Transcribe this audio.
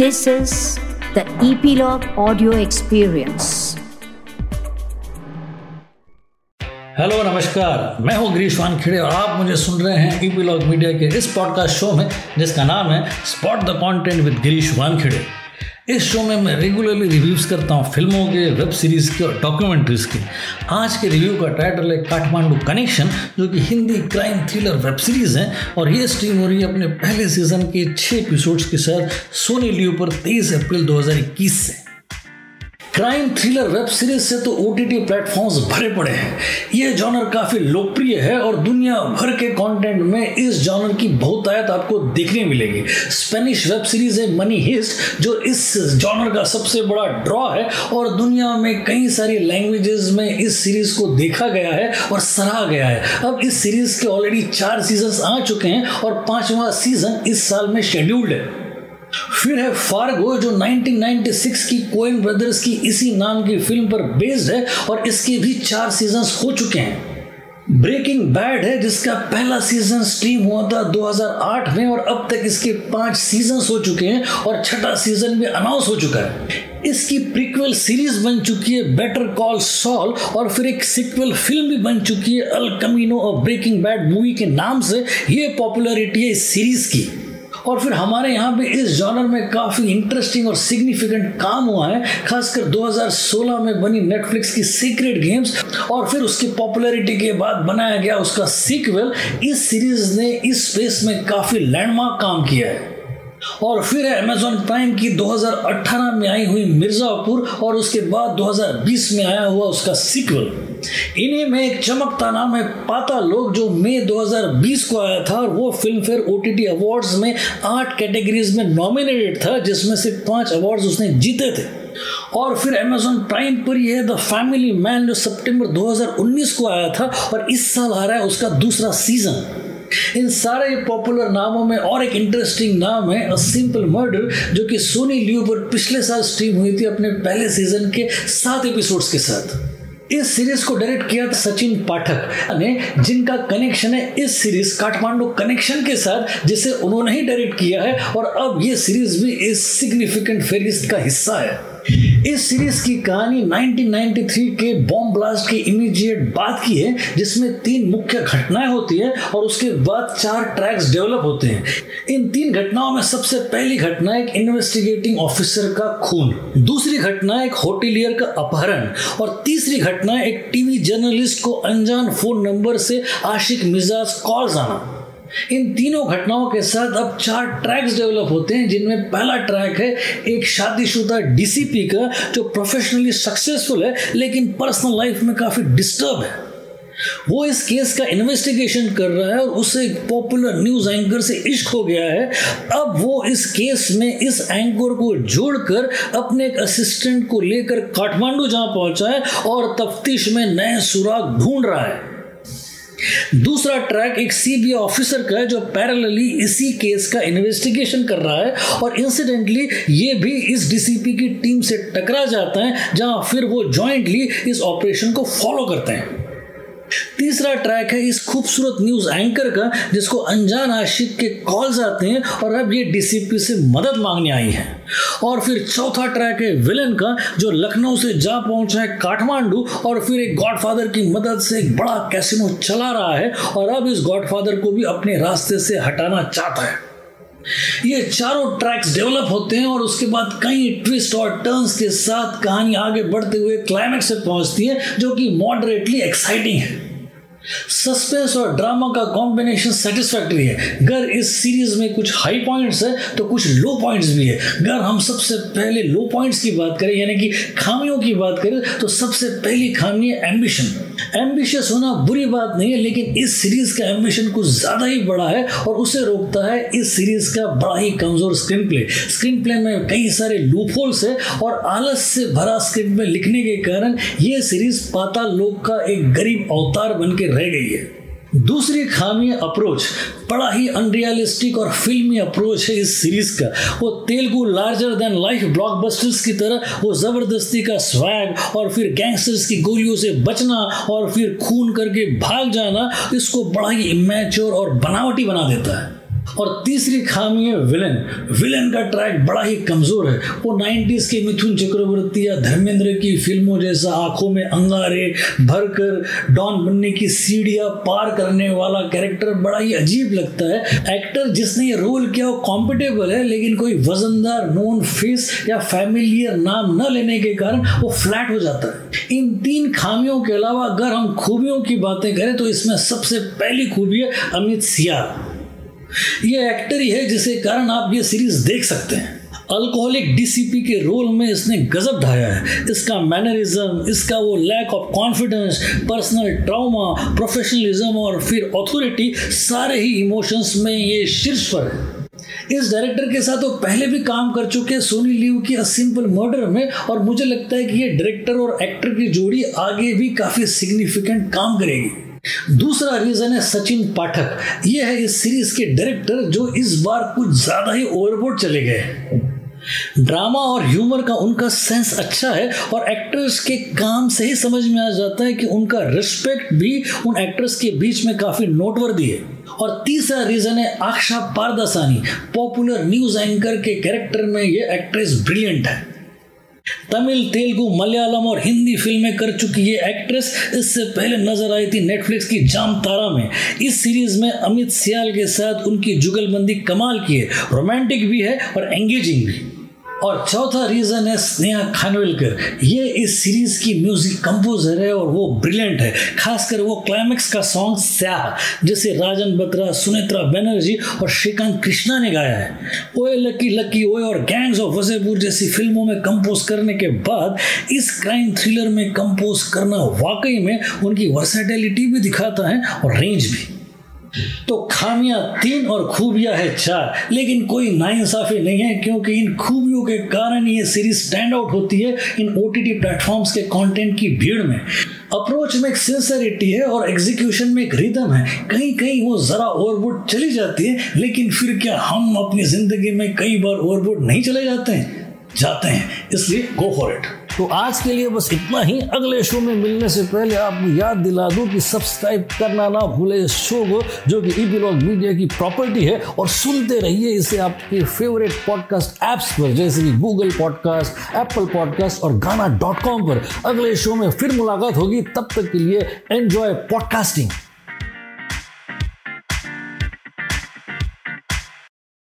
This is the Epilogue Audio Experience. Hello नमस्कार मैं हूँ गिरीश वानखेड़े और आप मुझे सुन रहे हैं ईपीलॉग मीडिया के इस पॉडकास्ट शो में, जिसका नाम है spot the content with Girish Wankhede इस शो में मैं रेगुलरली रिव्यूज़ करता हूँ फ़िल्मों के वेब सीरीज़ के और डॉक्यूमेंट्रीज़ के। आज के रिव्यू का टाइटल है काठमांडू कनेक्शन जो कि Hindi crime thriller web series है और ये स्ट्रीम हो रही है अपने पहले सीज़न के छः एपिसोड्स के साथ सोनी लियो पर 23 अप्रैल 2021 से। क्राइम थ्रिलर वेब सीरीज़ से तो ओ टी टी प्लेटफॉर्म्स भरे पड़े हैं। ये जॉनर काफ़ी लोकप्रिय है और दुनिया भर के कंटेंट में इस जॉनर की बहुतायत आपको देखने मिलेगी। स्पेनिश वेब सीरीज़ है मनी हिस्ट जो इस जॉनर का सबसे बड़ा ड्रॉ है और दुनिया में कई सारी लैंग्वेजेस में इस सीरीज़ को देखा गया है और सराहा गया है। अब इस सीरीज़ के ऑलरेडी चार सीज़न आ चुके हैं और पांचवा सीज़न इस साल में शेड्यूल्ड है। फिर है फार्गो जो 1996 की कोइन ब्रदर्स की इसी नाम की फ़िल्म पर बेस्ड है और इसके भी चार सीजन्स हो चुके हैं। ब्रेकिंग बैड है, जिसका पहला सीज़न स्ट्रीम हुआ था 2008 में और अब तक इसके पाँच सीज़न हो चुके हैं और छठा सीज़न भी अनाउंस हो चुका है। इसकी प्रीक्वल सीरीज़ बन चुकी है बेटर कॉल सॉल और फिर एक सिक्वल फ़िल्म भी बन चुकी है अल कमीनो और ब्रेकिंग बैड मूवी के नाम से। ये पॉपुलरिटी है इस सीरीज़ की। और फिर हमारे यहाँ पे इस जॉनर में काफ़ी इंटरेस्टिंग और सिग्निफिकेंट काम हुआ है, खासकर 2016 में बनी नेटफ्लिक्स की सीक्रेट गेम्स और फिर उसकी पॉपुलैरिटी के बाद बनाया गया उसका सीक्वल इस सीरीज़ ने इस स्पेस में काफ़ी लैंडमार्क काम किया है। और फिर अमेजॉन प्राइम की 2018 में आई हुई मिर्जापुर और उसके बाद 2020 में आया हुआ उसका सीक्वल इन्हीं में एक चमकता नाम है पाता लोग जो मई 2020 को आया था और वो Filmfare O T awards में आठ कैटेगरीज में नॉमिनेटेड था, जिसमें से पाँच अवार्ड्स उसने जीते थे। और फिर अमेजोन प्राइम पर यह है द फैमिली मैन जो सितंबर 2019 को आया था और इस साल आ रहा है उसका दूसरा सीज़न इन सारे पॉपुलर नामों में और एक इंटरेस्टिंग नाम है अ सिंपल मर्डर जो कि सोनी लियो पर पिछले साल स्ट्रीम हुई थी अपने पहले सीज़न के सात एपिसोड्स के साथ। इस सीरीज़ को डायरेक्ट किया था सचिन पाठक ने, जिनका कनेक्शन है इस सीरीज़ काठमांडू कनेक्शन के साथ, जिसे उन्होंने ही डायरेक्ट किया है, और अब ये सीरीज़ भी इस सिग्निफिकेंट फेरिस्ट का हिस्सा है। इस सीरीज़ की कहानी 1993 के बॉम्ब ब्लास्ट के इमीडिएट बाद की है, जिसमें तीन मुख्य घटनाएँ होती है और उसके बाद चार ट्रैक्स डेवलप होते हैं। इन तीन घटनाओं में सबसे पहली घटना एक इन्वेस्टिगेटिंग ऑफिसर का खून, दूसरी घटना एक होटेलियर का अपहरण, और तीसरी घटना एक टीवी जर्नलिस्ट को अनजान फ़ोन नंबर से आशिक मिजाज कॉल्स आना। इन तीनों घटनाओं के साथ अब चार ट्रैक्स डेवलप होते हैं, जिनमें पहला ट्रैक है एक शादीशुदा डीसीपी का, जो प्रोफेशनली सक्सेसफुल है, लेकिन पर्सनल लाइफ में काफ़ी डिस्टर्ब है। वो इस केस का इन्वेस्टिगेशन कर रहा है और उसे एक पॉपुलर न्यूज़ एंकर से इश्क हो गया है। अब वो इस केस में इस एंकर को जोड़कर अपने एक असिस्टेंट को लेकर काठमांडू जहाँ पहुँचा है और तफ्तीश में नए सुराग ढूंढ रहा है। दूसरा ट्रैक एक सीबीआई ऑफिसर का है जो पैरेलली इसी केस का इन्वेस्टिगेशन कर रहा है और इंसिडेंटली ये भी इस डीसीपी की टीम से टकरा जाता है, जहाँ फिर वो जॉइंटली इस ऑपरेशन को फॉलो करते हैं। तीसरा ट्रैक है इस खूबसूरत न्यूज़ एंकर का, जिसको अनजान आशिक के कॉल्स आते हैं और अब ये डीसीपी से मदद मांगने आई है। और फिर चौथा ट्रैक है विलन का, जो लखनऊ से जा पहुँचा है काठमांडू और फिर एक गॉडफादर की मदद से एक बड़ा कैसिनो चला रहा है और अब इस गॉडफादर को भी अपने रास्ते से हटाना चाहता है। ये चारों ट्रैक्स डेवलप होते हैं और उसके बाद कई ट्विस्ट और टर्न्स के साथ कहानी आगे बढ़ते हुए क्लाइमैक्स से पहुँचती है, जो कि मॉडरेटली एक्साइटिंग है। सस्पेंस और ड्रामा का कॉम्बिनेशन सेटिस्फैक्ट्री है। अगर इस सीरीज़ में कुछ हाई पॉइंट्स है तो कुछ लो पॉइंट्स भी है। अगर हम सबसे पहले लो पॉइंट्स की बात करें, यानी कि खामियों की बात करें तो सबसे पहली खामी है एम्बिशन एम्बिशियस होना बुरी बात नहीं है, लेकिन इस सीरीज़ का एम्बिशन कुछ ज़्यादा ही बड़ा है और उसे रोकता है इस सीरीज़ का बड़ा ही कमज़ोर स्क्रीन प्ले स्क्रीन प्ले में कई सारे लूपहोल्स है और आलस से भरा स्क्रिप्ट में लिखने के कारण ये सीरीज़ पाता लोक का एक गरीब अवतार बन के रह गई है। दूसरी खामी अप्रोच बड़ा ही अनरियलिस्टिक और फिल्मी अप्रोच है इस सीरीज़ का। वो Telugu larger than life blockbusters की तरह, वो ज़बरदस्ती का स्वैग और फिर गैंगस्टर्स की गोलियों से बचना और फिर खून करके भाग जाना, इसको बड़ा ही इमेच्योर और बनावटी बना देता है। और तीसरी खामी है विलन विलन का ट्रैक बड़ा ही कमज़ोर है। वो 90s के मिथुन चक्रवर्ती या धर्मेंद्र की फ़िल्मों जैसा आँखों में अंगारे भरकर डॉन बनने की सीढ़ियाँ पार करने वाला कैरेक्टर बड़ा ही अजीब लगता है। एक्टर जिसने ये रोल किया वो कॉम्पिटेबल है, लेकिन कोई वजनदार नोन फेस या फैमिलियर नाम न लेने के कारण वो फ्लैट हो जाता है। इन तीन खामियों के अलावा अगर हम खूबियों की बातें करें तो इसमें सबसे पहली खूबी है अमित सियाह ये एक्टर ही है जिसके कारण आप ये सीरीज़ देख सकते हैं। अल्कोहलिक डीसीपी के रोल में इसने गजब ढाया है। इसका मैनरिज्म इसका वो lack of confidence personal trauma professionalism और फिर अथॉरिटी सारे ही इमोशंस में ये शीर्ष पर है। इस डायरेक्टर के साथ वो पहले भी काम कर चुके हैं सोनी लिव की अ सिंपल मर्डर में और मुझे लगता है कि ये डायरेक्टर और एक्टर की जोड़ी आगे भी काफ़ी सिग्निफिकेंट काम करेगी। दूसरा रीजन है सचिन पाठक। ये है इस सीरीज़ के डायरेक्टर जो इस बार कुछ ज़्यादा ही ओवरबोर्ड चले गए। ड्रामा और ह्यूमर का उनका सेंस अच्छा है और एक्टर्स के काम से ही समझ में आ जाता है कि उनका रिस्पेक्ट भी उन एक्टर्स के बीच में काफ़ी नोटवर्दी है। और तीसरा रीजन है Aksha Pardasany. Popular news anchor के कैरेक्टर में ये एक्ट्रेस ब्रिलियंट है। तमिल, तेलुगु, मलयालम और हिंदी फ़िल्में कर चुकी ये एक्ट्रेस। इससे पहले नज़र आई थी नेटफ्लिक्स की जाम तारा में। इस सीरीज़ में अमित सियाल के साथ उनकी जुगलबंदी कमाल की है। रोमांटिक भी है और एंगेजिंग भी। और चौथा रीजन है स्नेहा खानविलकर। ये इस सीरीज़ की म्यूज़िक कंपोजर है और वो ब्रिलियंट है। खासकर वो क्लाइमेक्स का सॉन्ग स्याह, जिसे राजन बत्रा, सुनेत्रा बनर्जी और श्रीकांत कृष्णा ने गाया है। ओए लकी लकी ओए और गैंग्स ऑफ़ वजयपुर जैसी फ़िल्मों में कंपोज करने के बाद इस क्राइम थ्रिलर में कंपोज करना वाकई में उनकी वर्सेटिलिटी भी दिखाता है और रेंज भी। तो खामियाँ तीन और खूबियाँ है चार। लेकिन कोई नाइंसाफी नहीं है, क्योंकि इन खूबियों के कारण ये सीरीज़ स्टैंड आउट होती है इन ओ टी प्लेटफॉर्म्स के कंटेंट की भीड़ में। अप्रोच में एक सिंसेरिटी है और एग्जीक्यूशन में एक रिदम है। कहीं कहीं वो जरा ओवरबोर्ड चली जाती है, लेकिन फिर क्या हम अपनी ज़िंदगी में कई बार ओवरबोर्ड नहीं चले जाते हैं? जाते हैं। इसलिए गो फॉर इट तो आज के लिए बस इतना ही। अगले शो में मिलने से पहले आपको याद दिला दूँ कि सब्सक्राइब करना ना भूले इस शो को, जो कि ईपीलॉग मीडिया की प्रॉपर्टी है, और सुनते रहिए इसे आपके फेवरेट पॉडकास्ट ऐप्स पर, जैसे कि गूगल पॉडकास्ट एप्पल पॉडकास्ट और गाना डॉट कॉम पर। अगले शो में फिर मुलाकात होगी। तब तक के लिए एंजॉय पॉडकास्टिंग